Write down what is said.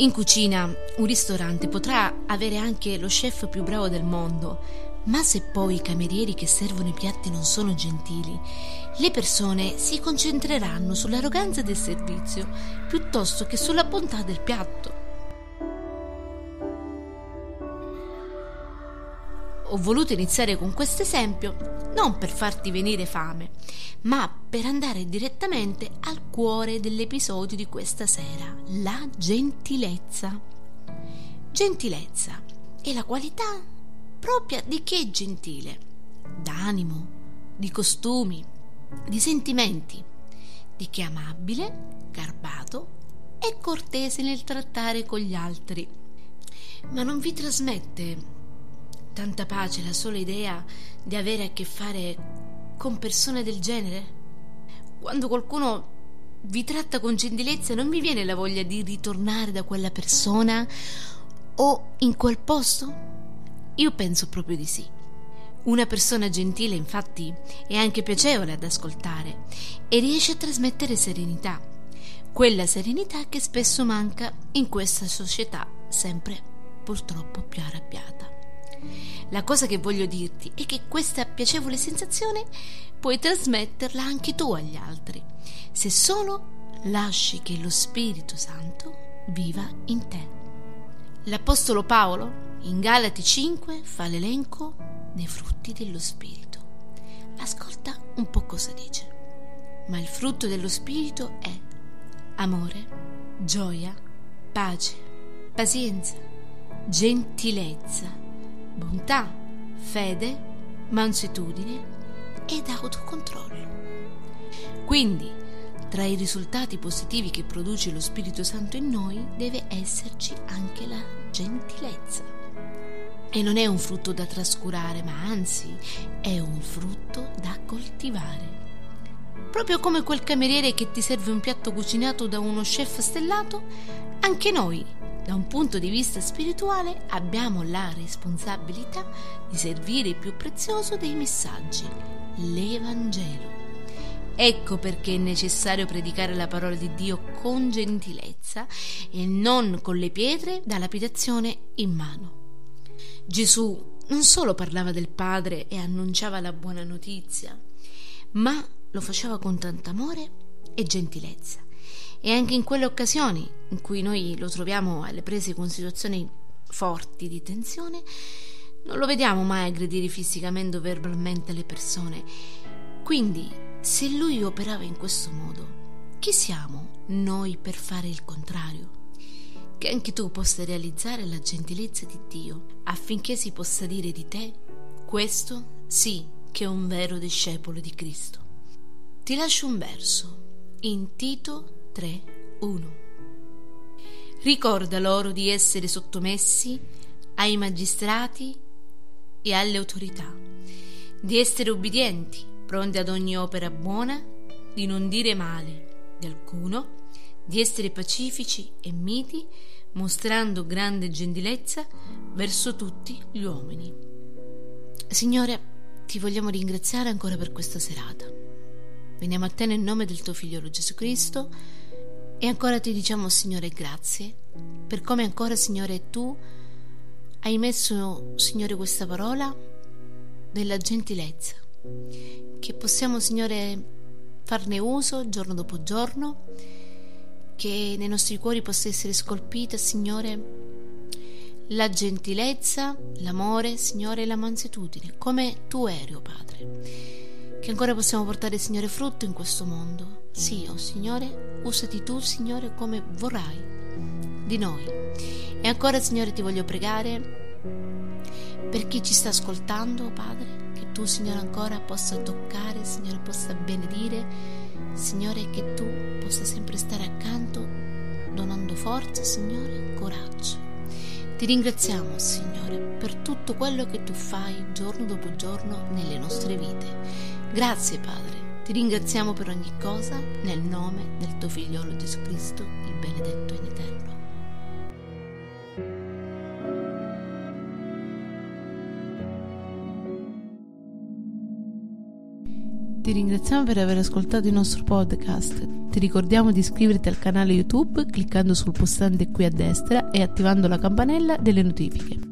In cucina un ristorante potrà avere anche lo chef più bravo del mondo, ma se poi i camerieri che servono i piatti non sono gentili, le persone si concentreranno sull'arroganza del servizio piuttosto che sulla bontà del piatto. Ho voluto iniziare con questo esempio non per farti venire fame, ma per andare direttamente al cuore dell'episodio di questa sera, la gentilezza. Gentilezza è la qualità propria di chi è gentile, d'animo, di costumi, di sentimenti, di chi è amabile, garbato e cortese nel trattare con gli altri. Ma non vi trasmette tanta pace la sola idea di avere a che fare con persone del genere? Quando qualcuno vi tratta con gentilezza non vi viene la voglia di ritornare da quella persona o in quel posto? Io penso proprio di sì. Una persona gentile, infatti, è anche piacevole ad ascoltare e riesce a trasmettere serenità, quella serenità che spesso manca in questa società sempre purtroppo più arrabbiata. La cosa che voglio dirti è che questa piacevole sensazione puoi trasmetterla anche tu agli altri, se solo lasci che lo Spirito Santo viva in te. L'Apostolo Paolo in Galati 5 fa l'elenco dei frutti dello Spirito. Ascolta un po' cosa dice. Ma il frutto dello Spirito è amore, gioia, pace, pazienza, gentilezza, bontà, fede, mansuetudine ed autocontrollo. Quindi, tra i risultati positivi che produce lo Spirito Santo in noi deve esserci anche la gentilezza. E non è un frutto da trascurare, ma anzi è un frutto da coltivare. Proprio come quel cameriere che ti serve un piatto cucinato da uno chef stellato, anche noi, da un punto di vista spirituale, abbiamo la responsabilità di servire il più prezioso dei messaggi, l'Evangelo. Ecco perché è necessario predicare la parola di Dio con gentilezza e non con le pietre da lapidazione in mano. Gesù non solo parlava del Padre e annunciava la buona notizia, ma lo faceva con tanto amore e gentilezza. E anche in quelle occasioni in cui noi lo troviamo alle prese con situazioni forti di tensione, non lo vediamo mai aggredire fisicamente o verbalmente le persone. Quindi, se lui operava in questo modo, chi siamo noi per fare il contrario? che anche tu possa realizzare la gentilezza di Dio, affinché si possa dire di te, questo sì che è un vero discepolo di Cristo. Ti lascio un verso in Tito 3:1. Ricorda loro di essere sottomessi ai magistrati e alle autorità, di essere obbedienti, pronti ad ogni opera buona, di non dire male di alcuno, di essere pacifici e miti, mostrando grande gentilezza verso tutti gli uomini. Signore, ti vogliamo ringraziare ancora per questa serata. Veniamo a te nel nome del tuo figliolo Gesù Cristo e ancora ti diciamo, Signore, grazie per come ancora, Signore, tu hai messo, Signore, questa parola della gentilezza, che possiamo, Signore, farne uso giorno dopo giorno che nei nostri cuori possa essere scolpita, Signore, la gentilezza, l'amore, Signore, e la mansuetudine, come tu eri, oh Padre. Che ancora possiamo portare, Signore, frutto in questo mondo. Sì, oh Signore, usati tu, Signore, come vorrai di noi. E ancora, Signore, ti voglio pregare per chi ci sta ascoltando, Padre, che tu, Signore, ancora possa toccare, Signore, possa benedire Signore, che tu possa sempre stare accanto, donando forza, Signore, coraggio. Ti ringraziamo, Signore, per tutto quello che tu fai giorno dopo giorno nelle nostre vite. Grazie, Padre. Ti ringraziamo per ogni cosa nel nome del tuo figliolo Gesù Cristo, il benedetto in eterno. Ti ringraziamo per aver ascoltato il nostro podcast. Ti ricordiamo di iscriverti al canale YouTube cliccando sul pulsante qui a destra e attivando la campanella delle notifiche.